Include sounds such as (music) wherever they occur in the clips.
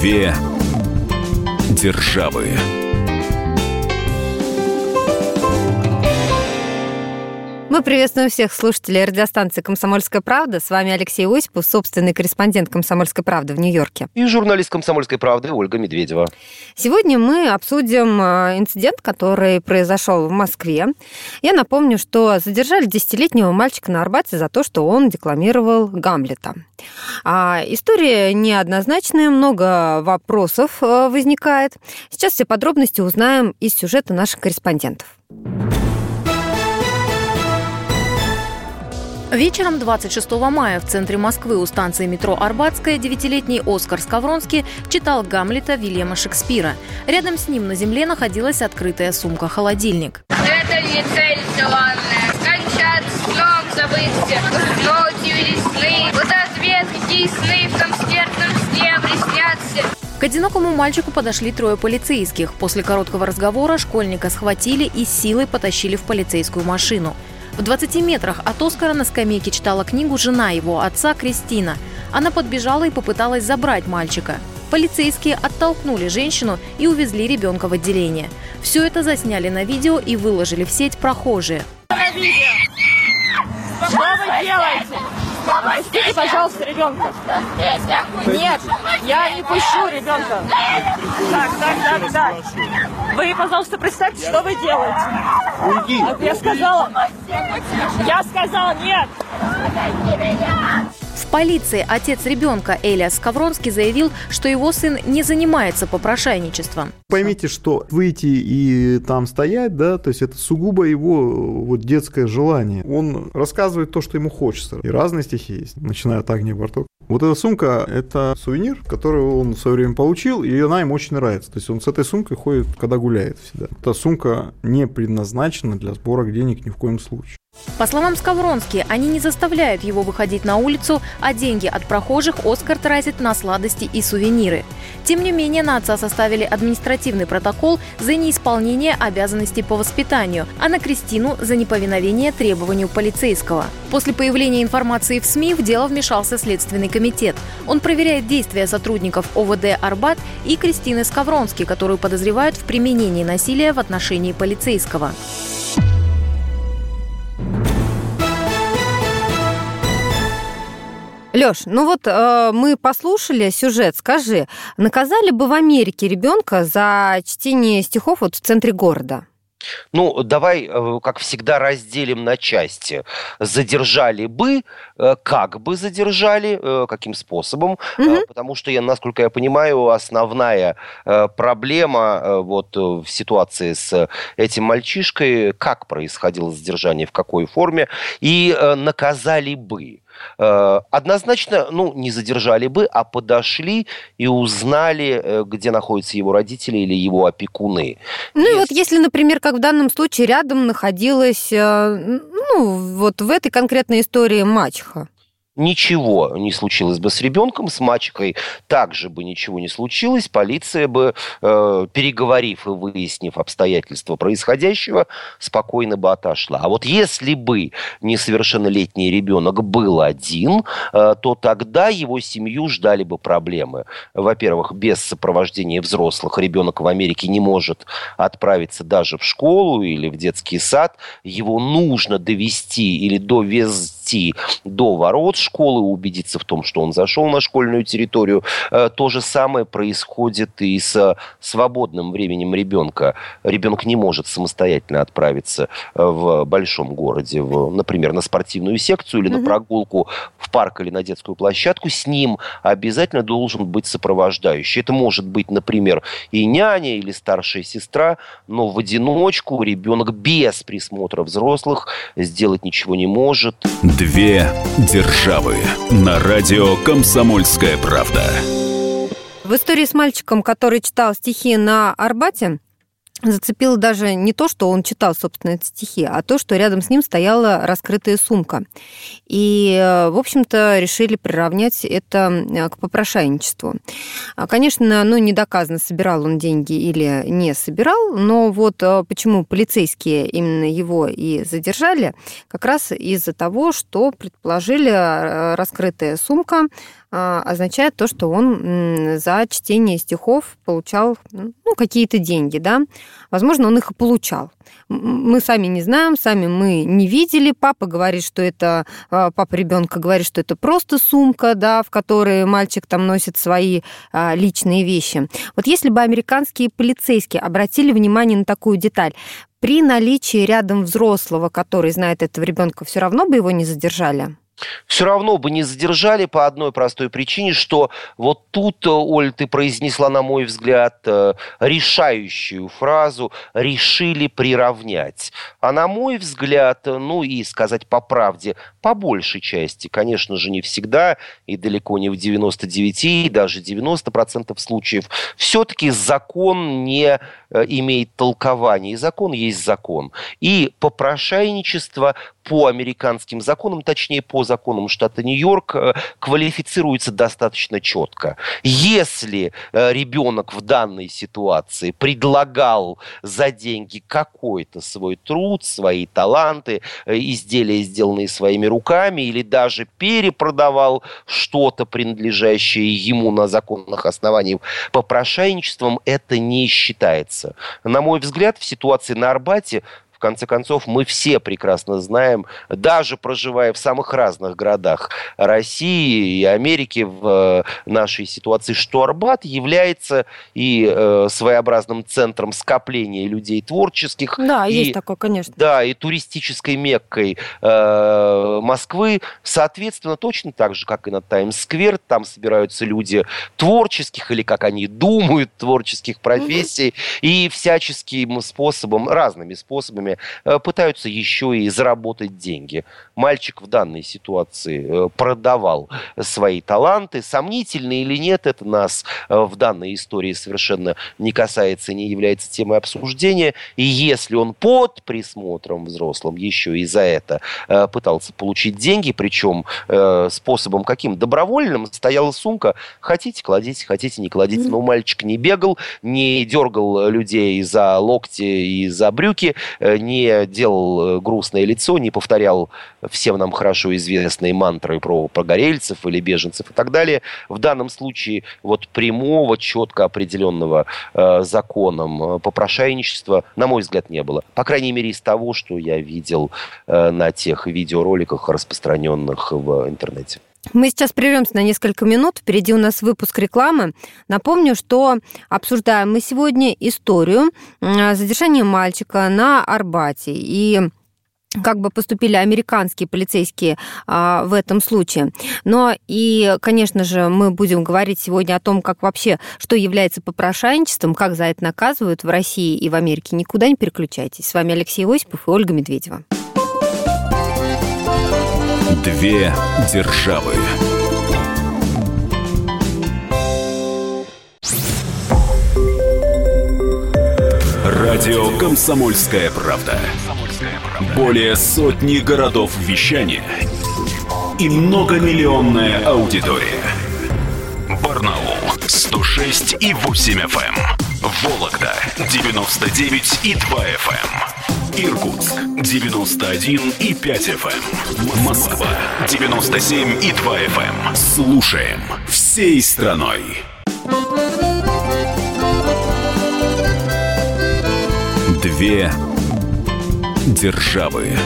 Две державы. Мы приветствуем всех слушателей радиостанции «Комсомольская правда». С вами Алексей Осипов, собственный корреспондент «Комсомольской правды» в Нью-Йорке. И журналист «Комсомольской правды» Ольга Медведева. Сегодня мы обсудим э, инцидент, который произошел в Москве. Я напомню, что задержали десятилетнего мальчика на Арбате за то, что он декламировал Гамлета. А история неоднозначная, много вопросов э, возникает. Сейчас все подробности узнаем из сюжета наших корреспондентов. Вечером 26 мая в центре Москвы у станции метро Арбатская девятилетний Оскар Скавронский читал Гамлета Вильяма Шекспира. Рядом с ним на земле находилась открытая сумка-холодильник. Это не цель желанная. Кончат сном забыться. Ночью или сны. Вот ответ, какие сны в том смертном сне приснятся. К одинокому мальчику подошли трое полицейских. После короткого разговора школьника схватили и силой потащили в полицейскую машину. В 20 метрах от Оскара на скамейке читала книгу жена его, отца Кристина. Она подбежала и попыталась забрать мальчика. Полицейские оттолкнули женщину и увезли ребенка в отделение. Все это засняли на видео и выложили в сеть прохожие. Что вы делаете? Пустите, пожалуйста, ребенка. Нет, я не пущу ребенка. Так, так, так, так. Вы, пожалуйста, представьте, что вы делаете. Уйди. Я сказала. Я сказала нет. В полиции отец ребенка Элиас Скавронский заявил, что его сын не занимается попрошайничеством. Поймите, что выйти и там стоять, да, то есть это сугубо его вот детское желание. Он рассказывает то, что ему хочется. И разные стихи есть, начиная от Агни Барток. Вот эта сумка – это сувенир, который он в свое время получил, и она ему очень нравится. То есть он с этой сумкой ходит, когда гуляет всегда. Эта сумка не предназначена для сбора денег ни в коем случае. По словам Скавронски, они не заставляют его выходить на улицу, а деньги от прохожих Оскар тратит на сладости и сувениры. Тем не менее, на отца составили административный протокол за неисполнение обязанностей по воспитанию, а на Кристину за неповиновение требованию полицейского. После появления информации в СМИ в дело вмешался Следственный комитет. Он проверяет действия сотрудников ОВД «Арбат» и Кристины Скавронски, которую подозревают в применении насилия в отношении полицейского. Лёш, ну вот э, мы послушали сюжет. Скажи, наказали бы в Америке ребенка за чтение стихов вот в центре города? Ну, давай, э, как всегда, разделим на части. Задержали бы, э, как бы задержали, э, каким способом, угу. потому что, я, насколько я понимаю, основная проблема вот в ситуации с этим мальчишкой, как происходило задержание, в какой форме, и наказали бы. Э, однозначно, ну, не задержали бы, а подошли и узнали, э, где находятся его родители или его опекуны. Ну если... и вот если, например, как в данном случае рядом находилась, э, ну, вот в этой конкретной истории мачеха ничего не случилось бы с ребенком, с мачехой также бы ничего не случилось, полиция бы, э, переговорив и выяснив обстоятельства происходящего, спокойно бы отошла. А вот если бы несовершеннолетний ребенок был один, э, то тогда его семью ждали бы проблемы. Во-первых, без сопровождения взрослых ребенок в Америке не может отправиться даже в школу или в детский сад. Его нужно довести или довести до ворот школы, убедиться в том, что он зашел на школьную территорию. Э, то же самое происходит и с свободным временем ребенка. Ребенок не может самостоятельно отправиться э, в большом городе, в, например, на спортивную секцию или на прогулку в парк или на детскую площадку. С ним обязательно должен быть сопровождающий. Это может быть, например, и няня или старшая сестра, но в одиночку ребенок без присмотра взрослых сделать ничего не может. Две державы на радио «Комсомольская правда». В истории с мальчиком, который читал стихи на Арбате, зацепило даже не то, что он читал, собственно, эти стихи, а то, что рядом с ним стояла раскрытая сумка. И, э, в общем-то, решили приравнять это э, к попрошайничеству. А, конечно, ну, не доказано, собирал он деньги или не собирал, но вот э, почему полицейские именно его и задержали, как раз из-за того, что предположили, раскрытая сумка означает то, что он за чтение стихов получал ну, какие-то деньги, да. Возможно, он их и получал. Мы сами не знаем, сами мы не видели. Папа говорит, что это а, папа ребенка говорит, что это просто сумка, да, в которой мальчик там носит свои а, личные вещи. Вот если бы американские полицейские обратили внимание на такую деталь, при наличии рядом взрослого, который знает этого ребенка, все равно бы его не задержали? Все равно бы не задержали по одной простой причине, что вот тут, э, Оль, ты произнесла, на мой взгляд, э, решающую фразу «решили приравнять». А на мой взгляд, э, ну и сказать по правде, по большей части, конечно же, не всегда, и далеко не в 99, и даже 90% случаев, все-таки закон не имеет толкования. И закон есть закон. И попрошайничество по американским законам, точнее по законам штата Нью-Йорк, э, квалифицируется достаточно четко. Если э, ребенок в данной ситуации предлагал за деньги какой-то свой труд, свои таланты, э, изделия, сделанные своими руками, или даже перепродавал что-то, принадлежащее ему на законных основаниях попрошайничеством, это не считается. На мой взгляд, в ситуации на Арбате в конце концов, мы все прекрасно знаем, даже проживая в самых разных городах России и Америки в э, нашей ситуации, что Арбат является и э, своеобразным центром скопления людей творческих. Да, и, есть такое, конечно. Да, и туристической меккой э, Москвы. Соответственно, точно так же, как и на Таймс-сквер, там собираются люди творческих или, как они думают, творческих профессий. Mm-hmm. И всяческим способом, разными способами программе э, пытаются еще и заработать деньги. Мальчик в данной ситуации э, продавал свои таланты. Сомнительно или нет, это нас э, в данной истории совершенно не касается, не является темой обсуждения. И если он под присмотром взрослым еще и за это пытался получить деньги, причем способом каким? Добровольным, стояла сумка. Хотите, кладите, хотите, не кладите. Но мальчик не бегал, не дергал людей за локти и за брюки, не делал э, грустное лицо, не повторял всем нам хорошо известные мантры про погорельцев или беженцев и так далее. В данном случае вот прямого, четко определенного э, законом э, попрошайничества, на мой взгляд, не было. По крайней мере, из того, что я видел э, на тех видеороликах, распространенных в интернете. Мы сейчас прервемся на несколько минут. Впереди у нас выпуск рекламы. Напомню, что обсуждаем мы сегодня историю задержания мальчика на Арбате. И как бы поступили американские полицейские а, в этом случае. Но и, конечно же, мы будем говорить сегодня о том, как вообще, что является попрошайничеством, как за это наказывают в России и в Америке. Никуда не переключайтесь. С вами Алексей Осипов и Ольга Медведева. Две державы. Радио Комсомольская правда". Более сотни городов вещания и многомиллионная аудитория. Барнаул 106 и 8 FM. Эм. Вологда 99 и 2 FM. Иркутск 91 и 5 FM. Эм. Москва 97 и 2 FM. Эм. Слушаем всей страной. Две державы.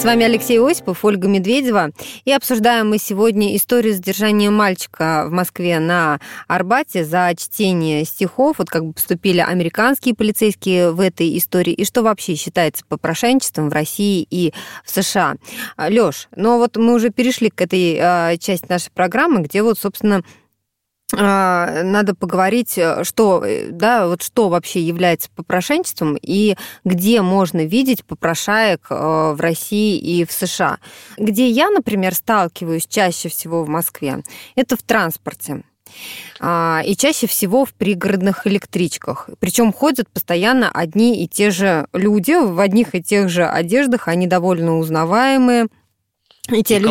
С вами Алексей Осипов, Ольга Медведева. И обсуждаем мы сегодня историю задержания мальчика в Москве на Арбате за чтение стихов. Вот как бы поступили американские полицейские в этой истории. И что вообще считается попрошайничеством в России и в США. Лёш, ну вот мы уже перешли к этой э, части нашей программы, где вот, собственно, а, надо поговорить, э, что, э, да, вот что вообще является попрошайничеством и где можно видеть попрошаек э, в России и в США. Где я, например, сталкиваюсь чаще всего в Москве, это в транспорте. А, и чаще всего в пригородных электричках. Причем ходят постоянно одни и те же люди в одних и тех же одеждах, они довольно узнаваемые. И те и люди...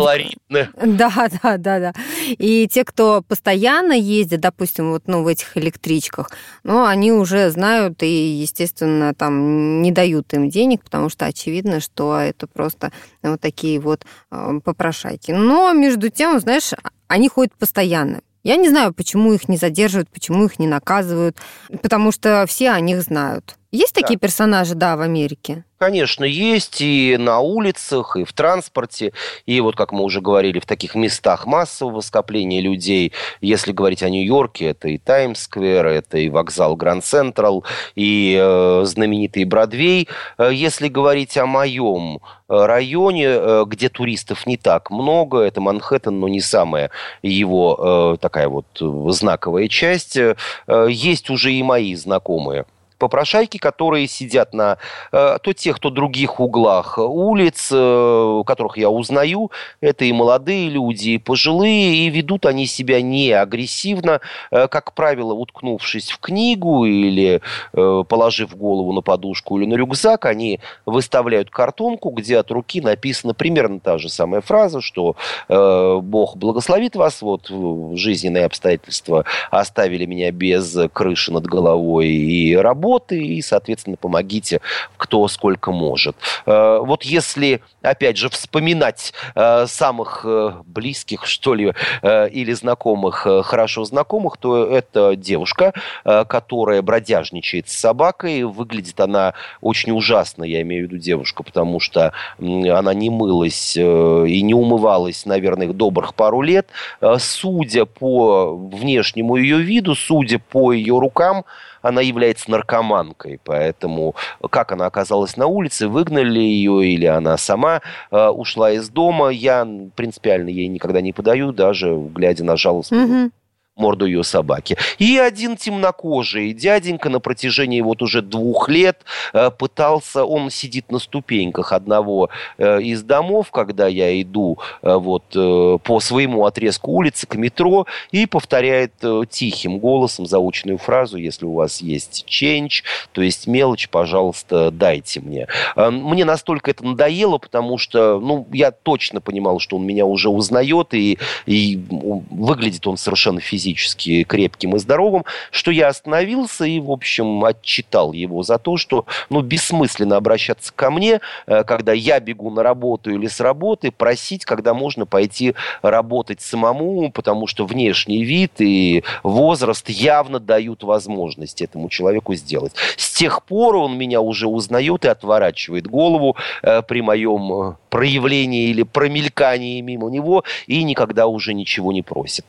Да, да, да, да. И те, кто постоянно ездит, допустим, вот ну, в этих электричках, ну, они уже знают и, естественно, там не дают им денег, потому что очевидно, что это просто вот такие вот э, попрошайки. Но между тем, знаешь, они ходят постоянно. Я не знаю, почему их не задерживают, почему их не наказывают, потому что все о них знают. Есть да. такие персонажи, да, в Америке? Конечно, есть и на улицах, и в транспорте, и вот, как мы уже говорили, в таких местах массового скопления людей. Если говорить о Нью-Йорке, это и Таймс-сквер, это и вокзал Гранд Централ, и э, знаменитый Бродвей. Э, если говорить о моем э, районе, э, где туристов не так много, это Манхэттен, но не самая его такая вот знаковая часть, есть уже и мои знакомые попрошайки, которые сидят на э, то тех, то других углах улиц, э, которых я узнаю. Это и молодые люди, и пожилые, и ведут они себя не агрессивно, э, как правило, уткнувшись в книгу или э, положив голову на подушку или на рюкзак, они выставляют картонку, где от руки написана примерно та же самая фраза, что э, Бог благословит вас, вот жизненные обстоятельства оставили меня без крыши над головой и работы, работы и, соответственно, помогите кто сколько может. Э, вот если, опять же, вспоминать э, самых э, близких, что ли, или знакомых, хорошо знакомых, то это девушка, которая бродяжничает с собакой. Выглядит она очень ужасно, я имею в виду девушку, потому что она не мылась и не умывалась, наверное, добрых пару лет. Судя по внешнему ее виду, судя по ее рукам, она является наркоманкой, поэтому как она оказалась на улице, выгнали ее или она сама э, ушла из дома, я принципиально ей никогда не подаю, даже глядя на жалостную mm-hmm морду ее собаки. И один темнокожий дяденька на протяжении вот уже двух лет э, пытался, он сидит на ступеньках одного э, из домов, когда я иду э, вот по своему отрезку улицы к метро и повторяет тихим голосом заученную фразу, если у вас есть change, то есть мелочь, пожалуйста, дайте мне. Мне настолько это надоело, потому что, ну, я точно понимал, что он меня уже узнает, и, и выглядит он совершенно физически физически крепким и здоровым, что я остановился и, в общем, отчитал его за то, что, ну, бессмысленно обращаться ко мне, э, когда я бегу на работу или с работы, просить, когда можно пойти работать самому, потому что внешний вид и возраст явно дают возможность этому человеку сделать. С тех пор он меня уже узнает и отворачивает голову э, при моем э, проявлении или промелькании мимо него и никогда уже ничего не просит.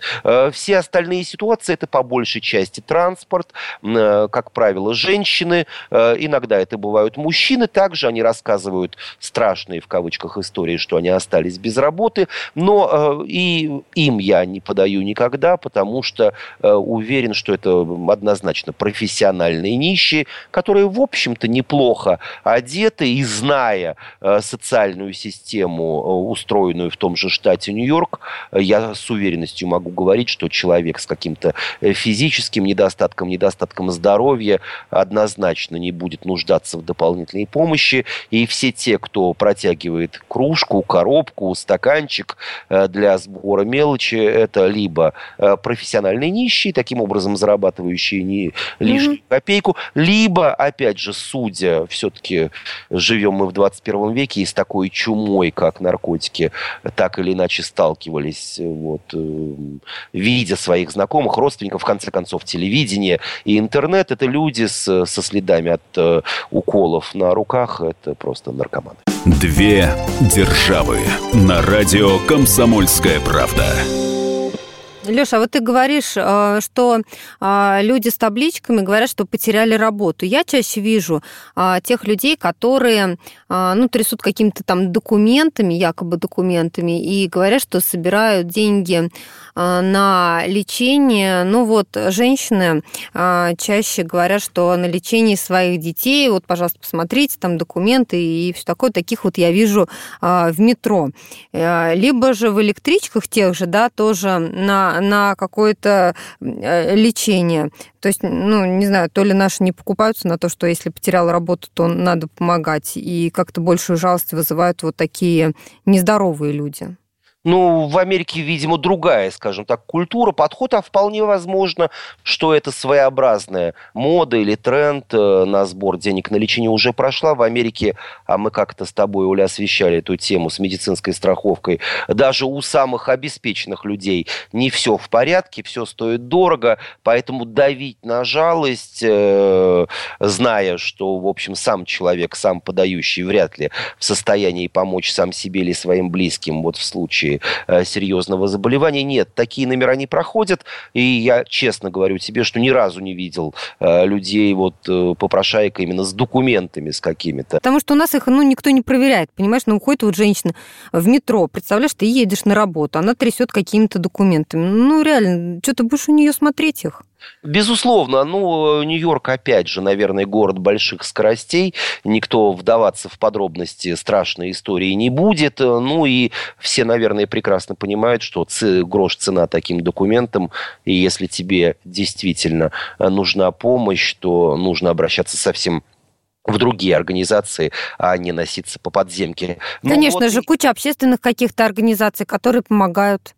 Все остальные ситуации это по большей части транспорт, э, как правило, женщины, э, иногда это бывают мужчины, также они рассказывают страшные в кавычках истории, что они остались без работы, но э, и им я не подаю никогда, потому что уверен, что это однозначно профессиональные нищие, которые, в общем-то, неплохо одеты и зная социальную систему, устроенную в том же штате Нью-Йорк, я с уверенностью могу говорить, что человек с каким-то э, физическим недостатком, недостатком здоровья, однозначно не будет нуждаться в дополнительной помощи. И все те, кто протягивает кружку, коробку, стаканчик э, для сбора мелочи, это либо э, профессиональные нищие, таким образом зарабатывающие не лишнюю mm-hmm. копейку, либо, опять же, судя, все-таки живем мы в 21 веке и с такой чумой, как наркотики, так или иначе сталкивались, вот, видя своих своих знакомых, родственников, в конце концов, телевидение и интернет. Это люди с, со следами от э, уколов на руках. Это просто наркоманы. Две державы на радио «Комсомольская правда». Леша, а вот ты говоришь, э, что э, люди с табличками говорят, что потеряли работу. Я чаще вижу э, тех людей, которые ну, трясут какими-то там документами, якобы документами, и говорят, что собирают деньги на лечение. Ну вот, женщины чаще говорят, что на лечение своих детей, вот, пожалуйста, посмотрите, там документы и все такое. Таких вот я вижу в метро. Либо же в электричках тех же, да, тоже на на, какое-то э, лечение. То есть, ну, не знаю, то ли наши не покупаются на то, что если потерял работу, то надо помогать, и как-то большую жалость вызывают вот такие нездоровые люди. Ну, в Америке, видимо, другая, скажем так, культура, подход, а вполне возможно, что это своеобразная мода или тренд э, на сбор денег на лечение уже прошла. В Америке, а мы как-то с тобой, Оля, освещали эту тему с медицинской страховкой, даже у самых обеспеченных людей не все в порядке, все стоит дорого, поэтому давить на жалость, э, зная, что, в общем, сам человек, сам подающий вряд ли в состоянии помочь сам себе или своим близким, вот в случае случае э, серьезного заболевания. Нет, такие номера не проходят. И я честно говорю тебе, что ни разу не видел э, людей, вот э, попрошаек именно с документами с какими-то. Потому что у нас их ну, никто не проверяет. Понимаешь, ну уходит вот женщина в метро. Представляешь, ты едешь на работу, она трясет какими-то документами. Ну реально, что ты будешь у нее смотреть их? Безусловно, ну, Нью-Йорк, опять же, наверное, город больших скоростей. Никто вдаваться в подробности страшной истории не будет. Ну и все, наверное, прекрасно понимают, что грош цена таким документам. И если тебе действительно нужна помощь, то нужно обращаться совсем в другие организации, а не носиться по подземке. Ну, Конечно вот... же, куча общественных каких-то организаций, которые помогают.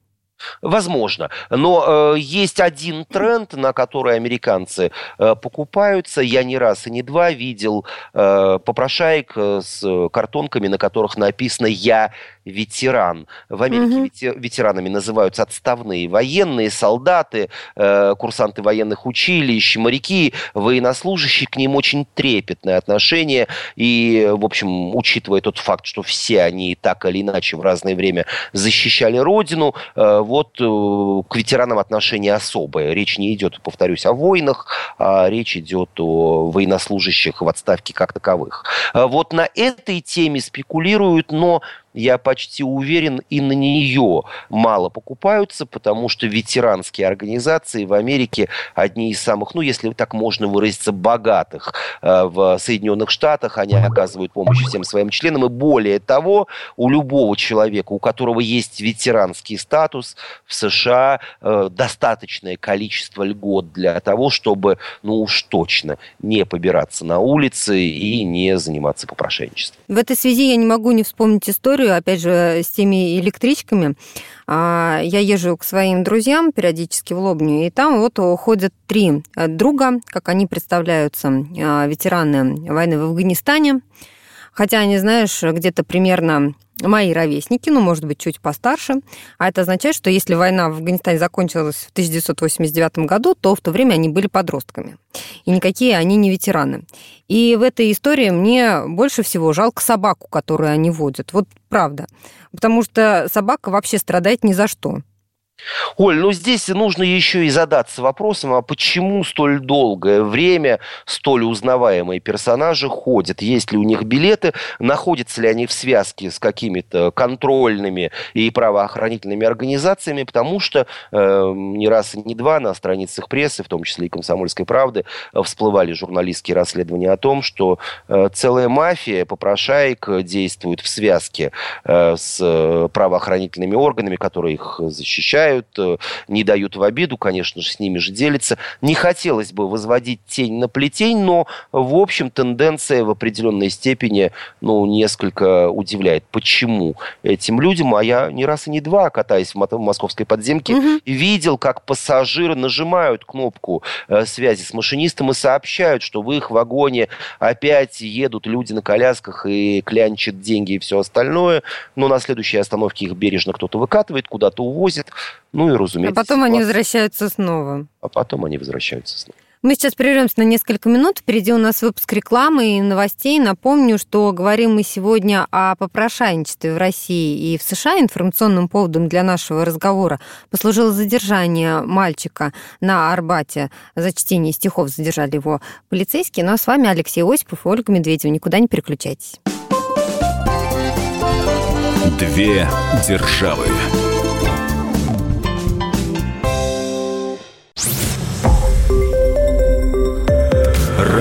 Возможно. Но э, есть один тренд, на который американцы э, покупаются. Я не раз и не два видел э, попрошаек э, с картонками, на которых написано «Я ветеран». В Америке угу. ветеранами называются отставные военные, солдаты, э, курсанты военных училищ, моряки, военнослужащие. К ним очень трепетное отношение. И, в общем, учитывая тот факт, что все они так или иначе в разное время защищали Родину, э, вот э, к ветеранам отношение особое. Речь не идет, повторюсь, о войнах, а речь идет о военнослужащих в отставке как таковых. Вот на этой теме спекулируют, но я почти уверен, и на нее мало покупаются, потому что ветеранские организации в Америке одни из самых, ну, если так можно выразиться, богатых э, в Соединенных Штатах. Они оказывают помощь всем своим членам. И более того, у любого человека, у которого есть ветеранский статус в США, э, достаточное количество льгот для того, чтобы, ну уж точно, не побираться на улице и не заниматься попрошайничеством. В этой связи я не могу не вспомнить историю, историю, опять же, с теми электричками. А, я езжу к своим друзьям периодически в Лобню, и там вот ходят три друга, как они представляются, ветераны войны в Афганистане. Хотя они, знаешь, где-то примерно мои ровесники, ну, может быть, чуть постарше. А это означает, что если война в Афганистане закончилась в 1989 году, то в то время они были подростками. И никакие они не ветераны. И в этой истории мне больше всего жалко собаку, которую они водят. Вот правда. Потому что собака вообще страдает ни за что. Оль, ну здесь нужно еще и задаться вопросом, а почему столь долгое время столь узнаваемые персонажи ходят? Есть ли у них билеты? Находятся ли они в связке с какими-то контрольными и правоохранительными организациями? Потому что э, не раз и не два на страницах прессы, в том числе и «Комсомольской правды», всплывали журналистские расследования о том, что э, целая мафия попрошаек действует в связке э, с правоохранительными органами, которые их защищают помогают, э, не дают в обиду, конечно же, с ними же делятся. Не хотелось бы возводить тень на плетень, но, в общем, тенденция в определенной степени, ну, несколько удивляет. Почему этим людям, а я не раз и не два, катаясь в московской подземке, угу. видел, как пассажиры нажимают кнопку э, связи с машинистом и сообщают, что в их вагоне опять едут люди на колясках и клянчат деньги и все остальное, но на следующей остановке их бережно кто-то выкатывает, куда-то увозит. Ну и, разумеется... А потом они возвращаются снова. А потом они возвращаются снова. Мы сейчас прервемся на несколько минут. Впереди у нас выпуск рекламы и новостей. Напомню, что говорим мы сегодня о попрошайничестве в России и в США. Информационным поводом для нашего разговора послужило задержание мальчика на Арбате. За чтение стихов задержали его полицейские. Ну а с вами Алексей Осипов и Ольга Медведева. Никуда не переключайтесь. Две державы.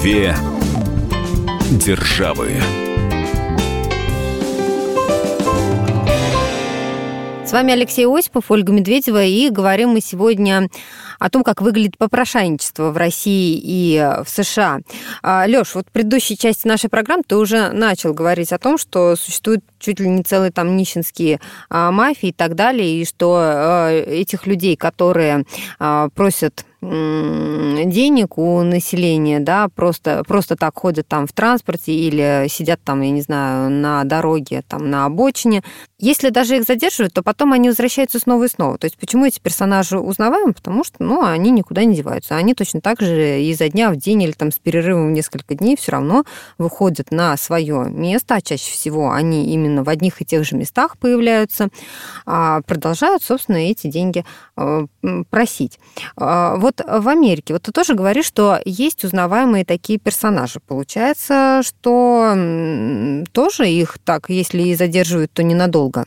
Две державы. С вами Алексей Осипов, Ольга Медведева, и говорим мы сегодня о том, как выглядит попрошайничество в России и в США. А, Лёш, вот в предыдущей части нашей программы ты уже начал говорить о том, что существуют чуть ли не целые там нищенские а, мафии и так далее, и что а, этих людей, которые просят денег у населения, да, просто, просто так ходят там в транспорте или сидят там, я не знаю, на дороге, там на обочине. Если даже их задерживают, то потом они возвращаются снова и снова. То есть почему эти персонажи узнаваемы? Потому что, ну, они никуда не деваются. Они точно так же изо дня в день или там с перерывом в несколько дней все равно выходят на свое место, а чаще всего они именно в одних и тех же местах появляются, а продолжают, собственно, эти деньги э, просить. А вот вот в Америке, вот ты тоже говоришь, что есть узнаваемые такие персонажи. Получается, что тоже их так, если и задерживают, то ненадолго.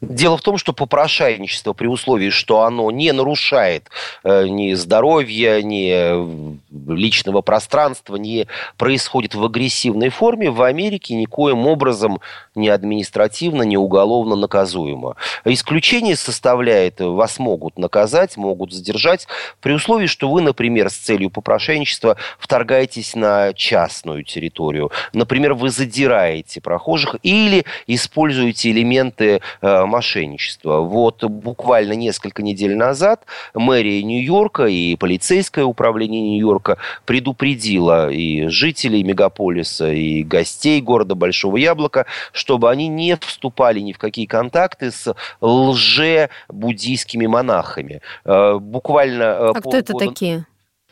Дело в том, что попрошайничество при условии, что оно не нарушает э, ни здоровья, ни личного пространства, не происходит в агрессивной форме, в Америке никоим образом ни административно, ни уголовно наказуемо. Исключение составляет, вас могут наказать, могут задержать, при условии, что вы, например, с целью попрошайничества вторгаетесь на частную территорию. Например, вы задираете прохожих или используете элементы э, мошенничества. Вот буквально несколько недель назад мэрия Нью-Йорка и полицейское управление Нью-Йорка предупредило и жителей мегаполиса, и гостей города Большого Яблока, чтобы они не вступали ни в какие контакты с лже-буддийскими монахами. Э, буквально... Э, а кто это такие?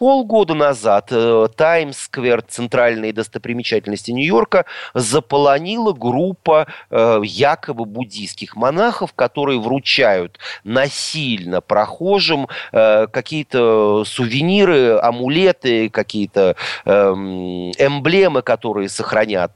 Полгода назад Таймс-сквер, э, центральные достопримечательности Нью-Йорка, заполонила группа э, якобы буддийских монахов, которые вручают насильно прохожим э, какие-то сувениры, амулеты, какие-то эм, эмблемы, которые сохранят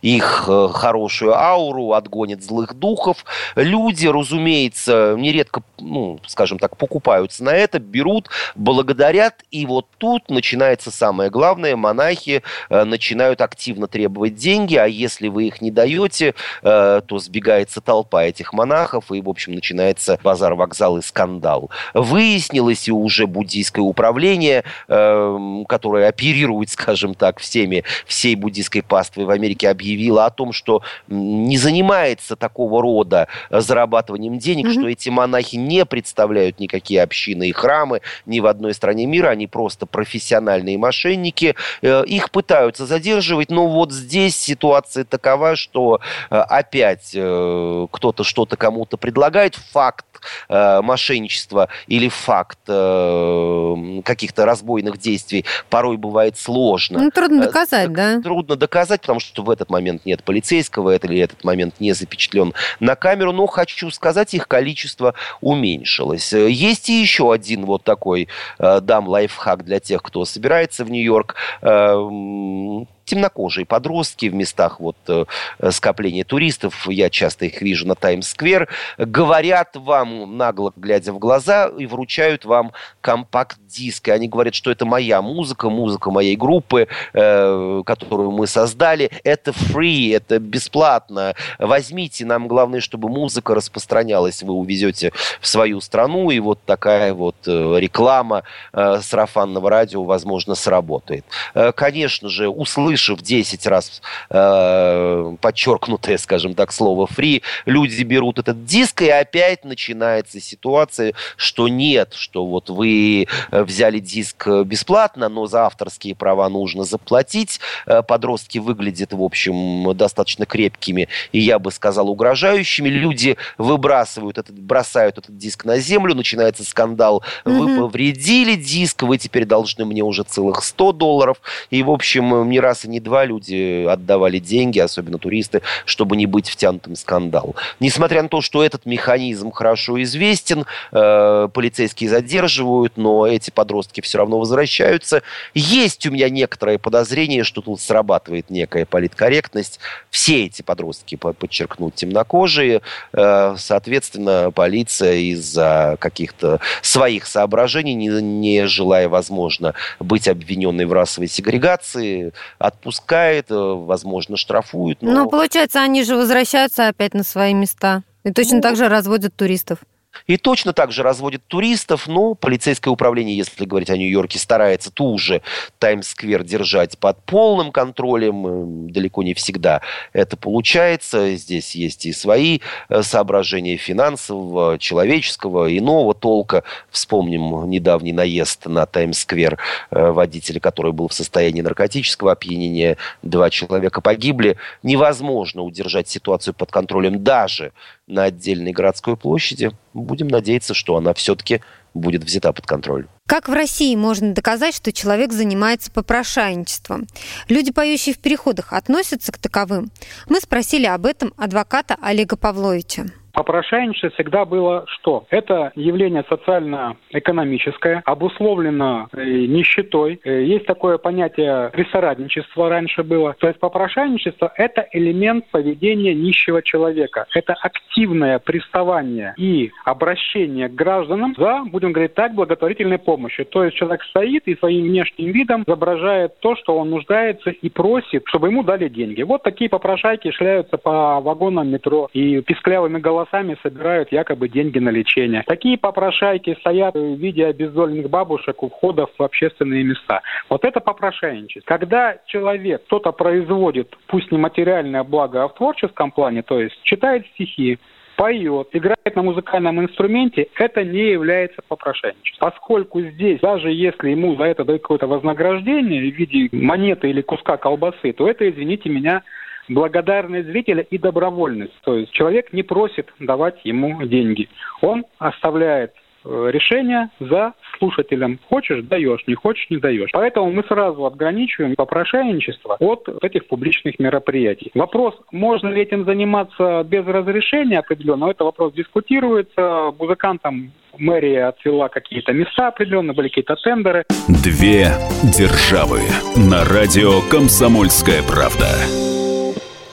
их хорошую ауру, отгонят злых духов. Люди, разумеется, нередко, ну, скажем так, покупаются на это, берут, благодарят и вот тут начинается самое главное. Монахи э, начинают активно требовать деньги, а если вы их не даете, э, то сбегается толпа этих монахов, и, в общем, начинается базар-вокзал и скандал. Выяснилось и уже буддийское управление, э, которое оперирует, (laughs) скажем так, всеми, всей буддийской паствой в Америке, объявило о том, что не занимается такого рода зарабатыванием денег, mm-hmm. что эти монахи не представляют никакие общины и храмы ни в одной стране мира, они просто профессиональные мошенники. Э, их пытаются задерживать, но вот здесь ситуация такова, что э, опять э, кто-то что-то кому-то предлагает, факт мошенничества или факт каких-то разбойных действий порой бывает сложно. Ну, трудно доказать, да? Трудно доказать, потому что в этот момент нет полицейского, или этот момент не запечатлен на камеру, но хочу сказать, их количество уменьшилось. Есть и еще один вот такой дам лайфхак для тех, кто собирается в Нью-Йорк эм, темнокожие подростки в местах вот э, скопления туристов, я часто их вижу на Таймс-сквер, говорят вам, нагло глядя в глаза, и вручают вам компакт-диск. И они говорят, что это моя музыка, музыка моей группы, э, которую мы создали. Это free, это бесплатно. Возьмите, нам главное, чтобы музыка распространялась. Вы увезете в свою страну, и вот такая вот э, реклама э, сарафанного радио, возможно, сработает. Э, конечно же, услышать услышав 10 раз э, подчеркнутое, скажем так, слово free, люди берут этот диск, и опять начинается ситуация, что нет, что вот вы э, взяли диск бесплатно, но за авторские права нужно заплатить. Э, подростки выглядят, в общем, достаточно крепкими и, я бы сказал, угрожающими. Люди выбрасывают этот, бросают этот диск на землю, начинается скандал. Вы повредили диск, вы теперь должны мне уже целых 100 долларов. И, в общем, не раз не два люди отдавали деньги, особенно туристы, чтобы не быть втянутым в скандал. Несмотря на то, что этот механизм хорошо известен, э, полицейские задерживают, но эти подростки все равно возвращаются. Есть у меня некоторое подозрение, что тут срабатывает некая политкорректность. Все эти подростки, подчеркну, темнокожие. Э, соответственно, полиция из-за каких-то своих соображений, не, желая, возможно, быть обвиненной в расовой сегрегации, отпускает, э, возможно, штрафует. Но... Ну, получается, они же возвращаются опять на свои места. И точно ну, так же разводят туристов. И точно так же разводит туристов, но полицейское управление, если говорить о Нью-Йорке, старается ту же Таймс-сквер держать под полным контролем. Эм, далеко не всегда это получается. Здесь есть и свои э, соображения финансового, человеческого, иного толка. Вспомним недавний наезд на Таймс-сквер э, водителя, который был в состоянии наркотического опьянения. Два человека погибли. Невозможно удержать ситуацию под контролем даже на отдельной городской площади. Будем надеяться, что она все-таки будет взята под контроль. Как в России можно доказать, что человек занимается попрошайничеством? Люди, поющие в переходах, относятся к таковым? Мы спросили об этом адвоката Олега Павловича. Попрошайничество всегда было что? Это явление социально-экономическое, обусловлено э, нищетой. Э, есть такое понятие присорадничества раньше было. То есть попрошайничество – это элемент поведения нищего человека. Это активное приставание и обращение к гражданам за, будем говорить так, благотворительной помощью. То есть человек стоит и своим внешним видом изображает то, что он нуждается и просит, чтобы ему дали деньги. Вот такие попрошайки шляются по вагонам метро и писклявыми голосами голосами собирают якобы деньги на лечение. Такие попрошайки стоят в виде обездоленных бабушек у входов в общественные места. Вот это попрошайничество. Когда человек кто-то производит, пусть не материальное благо, а в творческом плане, то есть читает стихи, поет, играет на музыкальном инструменте, это не является попрошайничеством. Поскольку здесь, даже если ему за это дают какое-то вознаграждение в виде монеты или куска колбасы, то это, извините меня, благодарность зрителя и добровольность. То есть человек не просит давать ему деньги. Он оставляет э, решение за слушателем. Хочешь – даешь, не хочешь – не даешь. Поэтому мы сразу отграничиваем попрошайничество от этих публичных мероприятий. Вопрос, можно ли этим заниматься без разрешения определенного, это вопрос дискутируется. Музыкантам мэрия отвела какие-то места определенно, были какие-то тендеры. Две державы на радио «Комсомольская правда».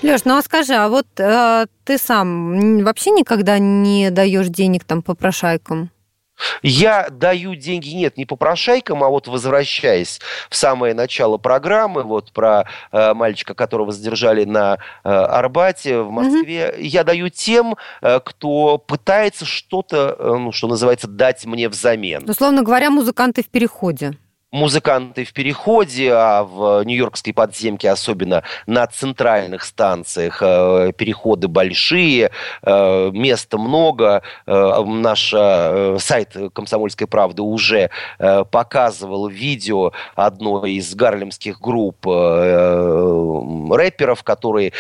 Леш, ну а скажи, а вот э, ты сам вообще никогда не даешь денег там попрошайкам? Я даю деньги, нет, не попрошайкам, а вот возвращаясь в самое начало программы, вот про э, мальчика, которого задержали на э, Арбате в Москве, угу. я даю тем, э, кто пытается что-то, э, ну, что называется, дать мне взамен. Условно говоря, музыканты в переходе музыканты в переходе, а в Нью-Йоркской подземке, особенно на центральных станциях, э, переходы большие, э, места много. Э, наш сайт «Комсомольской правды» уже показывал видео одной из гарлемских групп рэперов, которые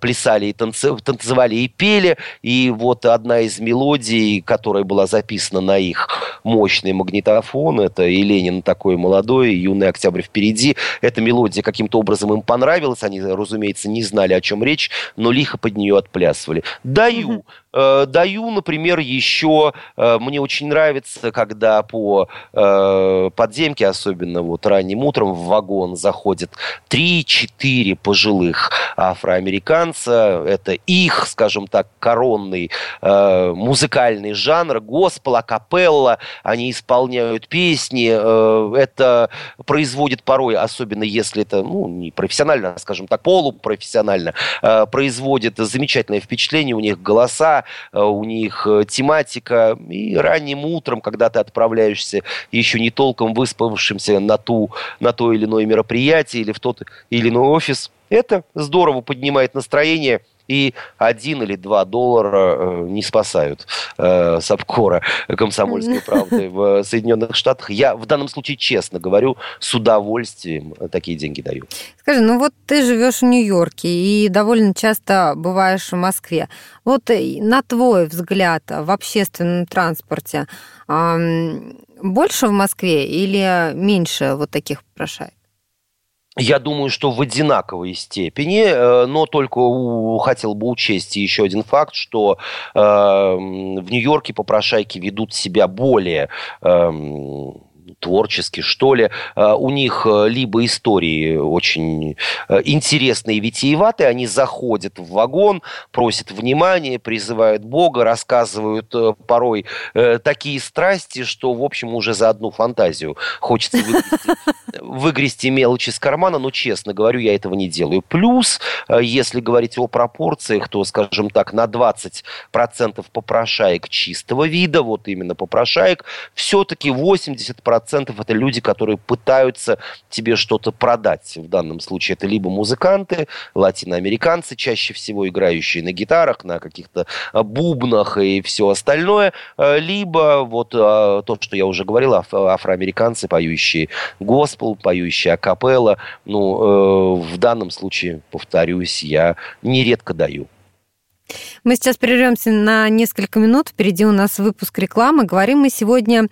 плясали и танцевали и пели. И вот одна из мелодий, которая была записана на их мощный магнитофон, это и Ленин такой молодой, молодой, юный октябрь впереди. Эта мелодия каким-то образом им понравилась. Они, разумеется, не знали, о чем речь, но лихо под нее отплясывали. Даю. Э, даю, например, еще, э, мне очень нравится, когда по э, подземке, особенно вот ранним утром, в вагон заходят 3-4 пожилых афроамериканца. Это их, скажем так, коронный музыкальный жанр, госпел, акапелла. Они исполняют песни. Это производит порой, особенно если это, ну, не профессионально, а, скажем так, полупрофессионально, производит замечательное впечатление. У них голоса, Э, у них э, тематика. И ранним утром, когда ты отправляешься еще не толком выспавшимся на, ту, на то или иное мероприятие или в тот или иной офис, это здорово поднимает настроение – и один или два доллара э, не спасают э, Сапкора комсомольской правды в Соединенных Штатах. Я в данном случае честно говорю, с удовольствием такие деньги даю. Скажи, ну вот ты живешь в Нью-Йорке и довольно часто бываешь в Москве. Вот э, на твой взгляд в общественном транспорте больше в Москве или меньше вот таких попрошаек? Я думаю, что в одинаковой степени, э, но только хотел бы учесть еще один факт, что э, в Нью-Йорке попрошайки ведут себя более эм, творчески, что ли. А, у них э, либо истории очень э, интересные, витиеватые, они заходят в вагон, просят внимания, призывают Бога, рассказывают э, порой такие страсти, что, в общем, уже за одну фантазию хочется выгрести, (laughs) выгрести мелочь из кармана, но, честно говорю, я этого не делаю. Плюс, если говорить о пропорциях, то, скажем так, на 20% попрошаек чистого вида, вот именно попрошаек, все-таки 80% процентов это люди, которые пытаются тебе что-то продать. В данном случае это либо музыканты, латиноамериканцы, чаще всего играющие на гитарах, на каких-то а, бубнах и все остальное, а, либо вот а, то, что я уже говорил, афроамериканцы, поющие госпел, поющие акапелла. Ну, э, в данном случае, повторюсь, я нередко даю. Мы сейчас прервемся на несколько минут. Впереди у нас выпуск рекламы. Говорим мы сегодня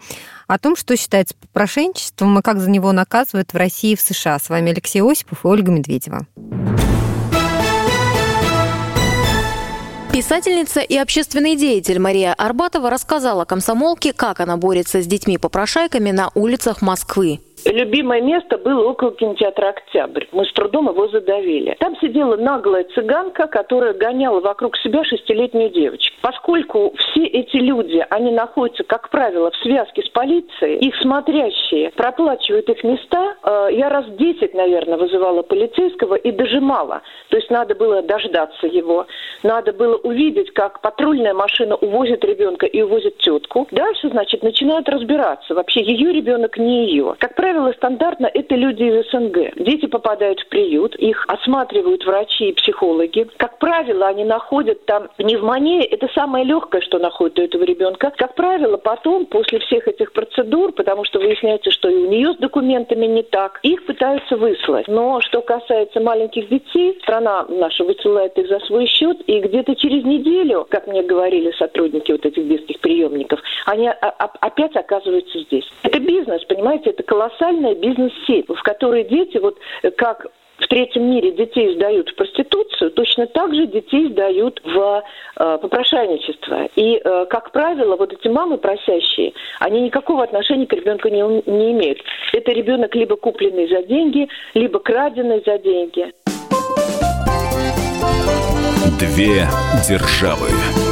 о том, что считается попрошенчеством и как за него наказывают в России и в США. С вами Алексей Осипов и Ольга Медведева. Писательница и общественный деятель Мария Арбатова рассказала комсомолке, как она борется с детьми-попрошайками на улицах Москвы. Любимое место было около кинотеатра «Октябрь». Мы с трудом его задавили. Там сидела наглая цыганка, которая гоняла вокруг себя шестилетнюю девочку. Поскольку все эти люди, они находятся, как правило, в связке с полицией, их смотрящие проплачивают их места, э, я раз десять, наверное, вызывала полицейского и дожимала. То есть надо было дождаться его, надо было увидеть, как патрульная машина увозит ребенка и увозит тетку. Дальше, значит, начинают разбираться. Вообще, ее ребенок не ее. Как правило, правило, стандартно это люди из СНГ. Дети попадают в приют, их осматривают врачи и психологи. Как правило, они находят там пневмония, это самое легкое, что находят у этого ребенка. Как правило, потом, после всех этих процедур, потому что выясняется, что и у нее с документами не так, их пытаются выслать. Но что касается маленьких детей, страна наша высылает их за свой счет, и где-то через неделю, как мне говорили сотрудники вот этих детских приемников, они опять оказываются здесь. Это бизнес, понимаете, это колоссальный колоссальная бизнес-сеть, в которой дети, вот э, как в третьем мире детей сдают в проституцию, точно так же детей сдают в э, попрошайничество. И, э, как правило, вот эти мамы просящие, они никакого отношения к ребенку не, не имеют. Это ребенок либо купленный за деньги, либо краденый за деньги. Две державы.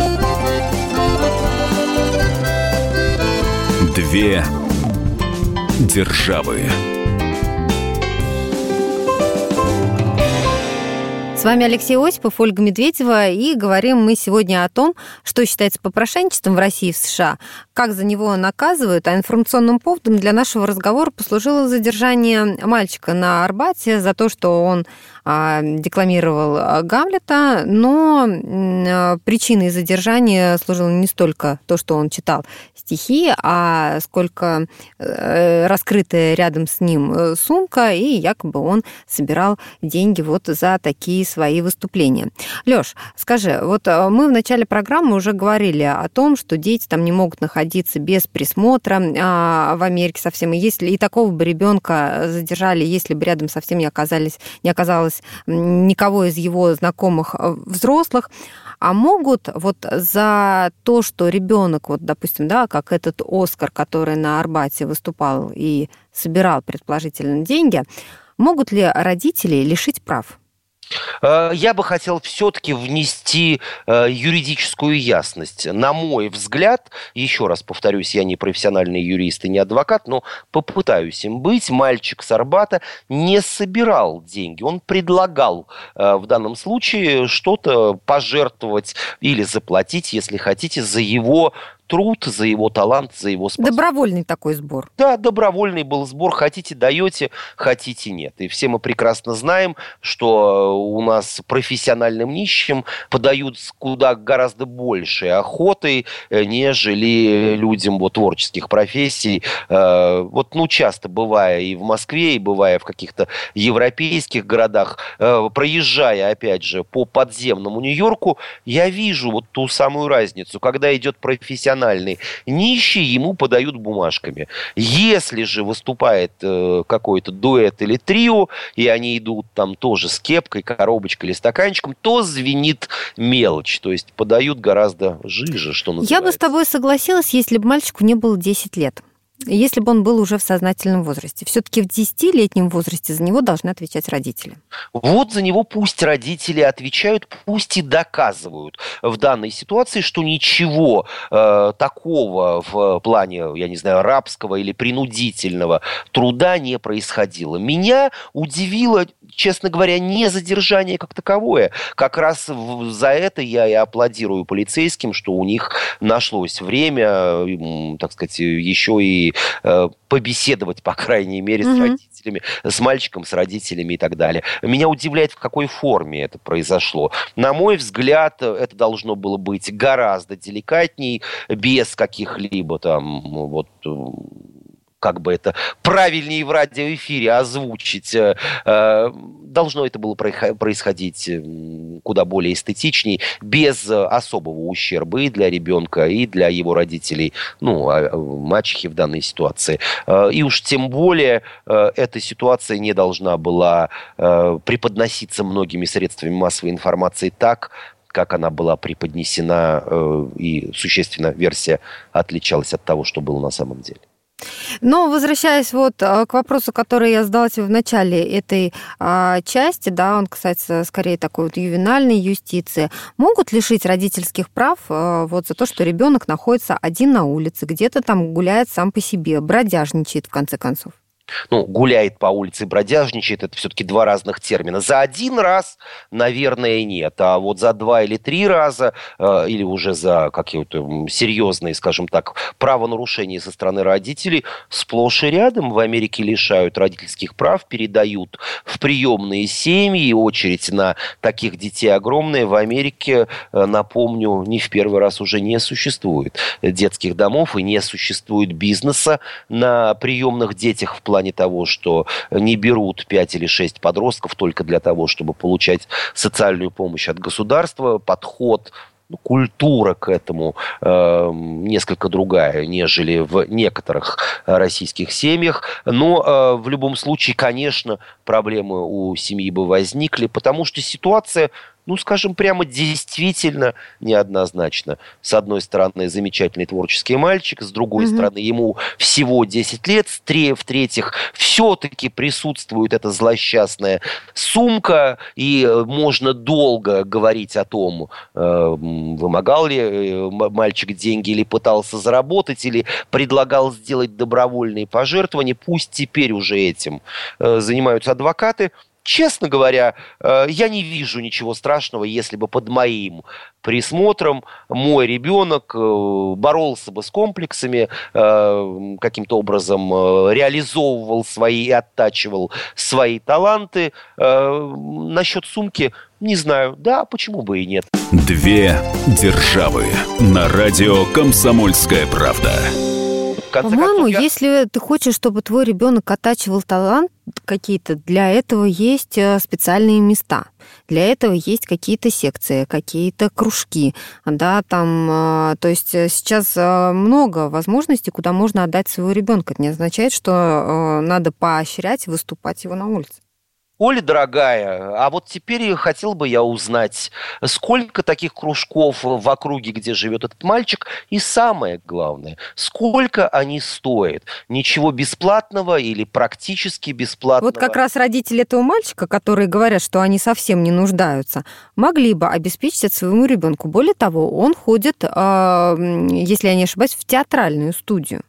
Две державы. С вами Алексей Осипов, Ольга Медведева, и говорим мы сегодня о том, что считается попрошайничеством в России и в США, как за него наказывают, а информационным поводом для нашего разговора послужило задержание мальчика на Арбате за то, что он а, декламировал Гамлета, но а, причиной задержания служило не столько то, что он читал стихи, а сколько э, раскрытая рядом с ним э, сумка, и якобы он собирал деньги вот за такие свои выступления. Лёш, скажи, вот мы в начале программы уже говорили о том, что дети там не могут находиться без присмотра в Америке совсем, и если и такого бы ребенка задержали, если бы рядом совсем не оказались, не оказалось никого из его знакомых э, взрослых, а могут вот за то, что ребенок, вот, допустим, да, как этот Оскар, который на Арбате выступал и собирал, предположительно, деньги, могут ли родители лишить прав? Э, я бы хотел все-таки внести э, юридическую ясность. На мой взгляд, еще раз повторюсь, я не профессиональный юрист и не адвокат, но попытаюсь им быть. Мальчик с Арбата не собирал деньги, он предлагал э, в данном случае что-то пожертвовать или заплатить, если хотите, за его труд, за его талант, за его способность. Добровольный такой сбор. Да, добровольный был сбор. Хотите, даете, хотите, нет. И все мы прекрасно знаем, что у нас профессиональным нищим подают куда гораздо больше охоты, э, нежели людям вот, творческих профессий. Э, вот, ну, часто бывая и в Москве, и бывая в каких-то европейских городах, э, проезжая, опять же, по подземному Нью-Йорку, я вижу вот ту самую разницу. Когда идет профессиональный нищий, ему подают бумажками. Если же выступает э, какой-то дуэт или трио, и они идут там тоже с кепкой, коробочкой или стаканчиком, то звенит мелочь. То есть подают гораздо жиже, что называется. Я бы с тобой согласилась, если бы мальчику не было 10 лет если бы он был уже в сознательном возрасте. Все-таки в 10-летнем возрасте за него должны отвечать родители. Вот за него пусть родители отвечают, пусть и доказывают в данной ситуации, что ничего э, такого в плане, я не знаю, рабского или принудительного труда не происходило. Меня удивило, честно говоря, не задержание как таковое. Как раз за это я и аплодирую полицейским, что у них нашлось время, так сказать, еще и э, побеседовать, по крайней мере, mm-hmm. с родителями, с мальчиком, с родителями и так далее. Меня удивляет, в какой форме это произошло. На мой взгляд, это должно было быть гораздо деликатней, без каких-либо там вот как бы это правильнее в радиоэфире озвучить. Э, э, должно это было происходить куда более эстетичней, без особого ущерба и для ребенка, и для его родителей, ну, а, мачехи в данной ситуации. Э, и уж тем более эта ситуация не должна была преподноситься многими средствами массовой информации так, как она была преподнесена, и существенно версия отличалась от того, что было на самом деле. Но возвращаясь вот а, к вопросу, который я задала тебе в начале этой а, части, да, он касается скорее такой вот ювенальной юстиции, могут лишить родительских прав а, вот за то, что ребенок находится один на улице, где-то там гуляет сам по себе, бродяжничает в конце концов? Ну, гуляет по улице, бродяжничает, это все-таки два разных термина. За один раз, наверное, нет. А вот за два или три раза, э, или уже за какие-то серьезные, скажем так, правонарушения со стороны родителей, сплошь и рядом в Америке лишают родительских прав, передают в приемные семьи, очередь на таких детей огромная. В Америке, э, напомню, не в первый раз уже не существует детских домов и не существует бизнеса на приемных детях в плане плане того, что не берут 5 или 6 подростков только для того, чтобы получать социальную помощь от государства. Подход ну, культура к этому э, несколько другая, нежели в некоторых российских семьях. Но э, в любом случае, конечно, проблемы у семьи бы возникли, потому что ситуация ну, скажем прямо, действительно неоднозначно. С одной стороны, замечательный творческий мальчик, с другой mm-hmm. стороны, ему всего 10 лет, в-третьих, все-таки присутствует эта злосчастная сумка, и э, можно долго говорить о том, э, вымогал ли э, мальчик деньги или пытался заработать, или предлагал сделать добровольные пожертвования. Пусть теперь уже этим занимаются адвокаты – честно говоря, э, я не вижу ничего страшного, если бы под моим присмотром мой ребенок э, боролся бы с комплексами, э, каким-то образом реализовывал свои и оттачивал свои таланты. Насчет сумки не знаю. Да, почему бы и нет. Две державы на радио «Комсомольская правда». По-моему, я... если ты хочешь, чтобы твой ребенок оттачивал талант какие-то, для этого есть э, специальные места. Для этого есть какие-то секции, какие-то кружки, да, там, э, то есть э, сейчас много возможностей, куда можно отдать своего ребенка. Это не означает, что надо поощрять выступать его на улице. Оля, дорогая, а вот теперь хотел бы я узнать, сколько таких кружков в округе, где живет этот мальчик, и самое главное, сколько они стоят? Ничего бесплатного или практически бесплатного? Вот как раз родители этого мальчика, которые говорят, что они совсем не нуждаются, могли бы обеспечить своему ребенку. Более того, он ходит, а, если я не ошибаюсь, в театральную студию.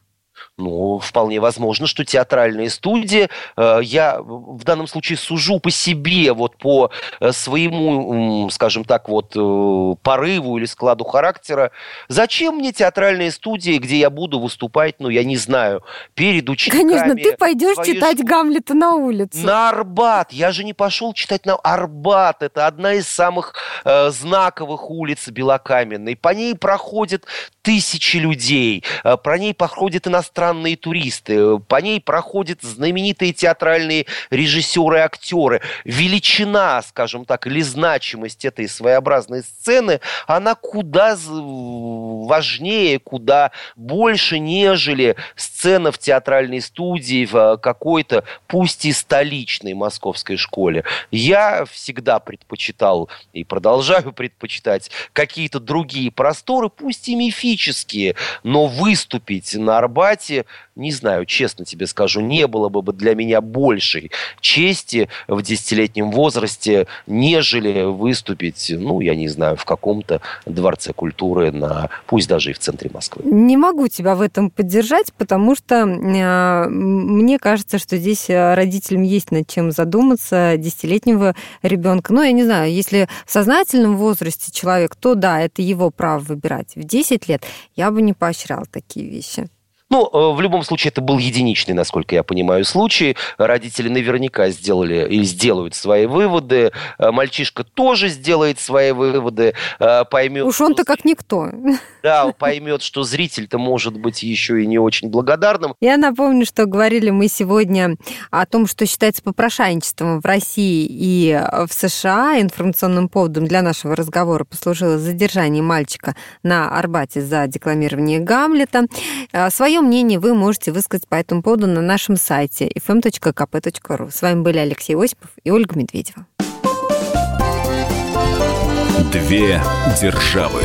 Ну, вполне возможно, что театральные студии, э, я в данном случае сужу по себе, вот по э, своему, скажем так, вот э, порыву или складу характера. Зачем мне театральные студии, где я буду выступать, ну, я не знаю, перед учениками? Конечно, ты пойдешь читать школы. Гамлета на улицу. На Арбат. Я же не пошел читать на Арбат. Это одна из самых э, знаковых улиц Белокаменной. По ней проходят тысячи людей. Э, по ней проходят иностранные туристы. По ней проходят знаменитые театральные режиссеры и актеры. Величина, скажем так, или значимость этой своеобразной сцены, она куда важнее, куда больше, нежели сцена в театральной студии в э, какой-то, пусть и столичной московской школе. Я всегда предпочитал и продолжаю предпочитать какие-то другие просторы, пусть и мифические, но выступить на Арбате не знаю, честно тебе скажу, не было бы для меня большей чести в десятилетнем возрасте, нежели выступить, ну, я не знаю, в каком-то дворце культуры, на, пусть даже и в центре Москвы. Не могу тебя в этом поддержать, потому что э, мне кажется, что здесь родителям есть над чем задуматься десятилетнего ребенка. Ну, я не знаю, если в сознательном возрасте человек, то да, это его право выбирать. В 10 лет я бы не поощрял такие вещи. Ну, э, в любом случае, это был единичный, насколько я понимаю, случай. Родители наверняка сделали или сделают свои выводы. Э, мальчишка тоже сделает свои выводы, э, поймет... Уж он-то как никто. (laughs) Да, поймет, что зритель-то может быть еще и не очень благодарным. Я напомню, что говорили мы сегодня о том, что считается попрошайничеством в России и в США. Информационным поводом для нашего разговора послужило задержание мальчика на Арбате за декламирование Гамлета. Свое мнение вы можете высказать по этому поводу на нашем сайте fm.kp.ru. С вами были Алексей Осипов и Ольга Медведева. Две державы.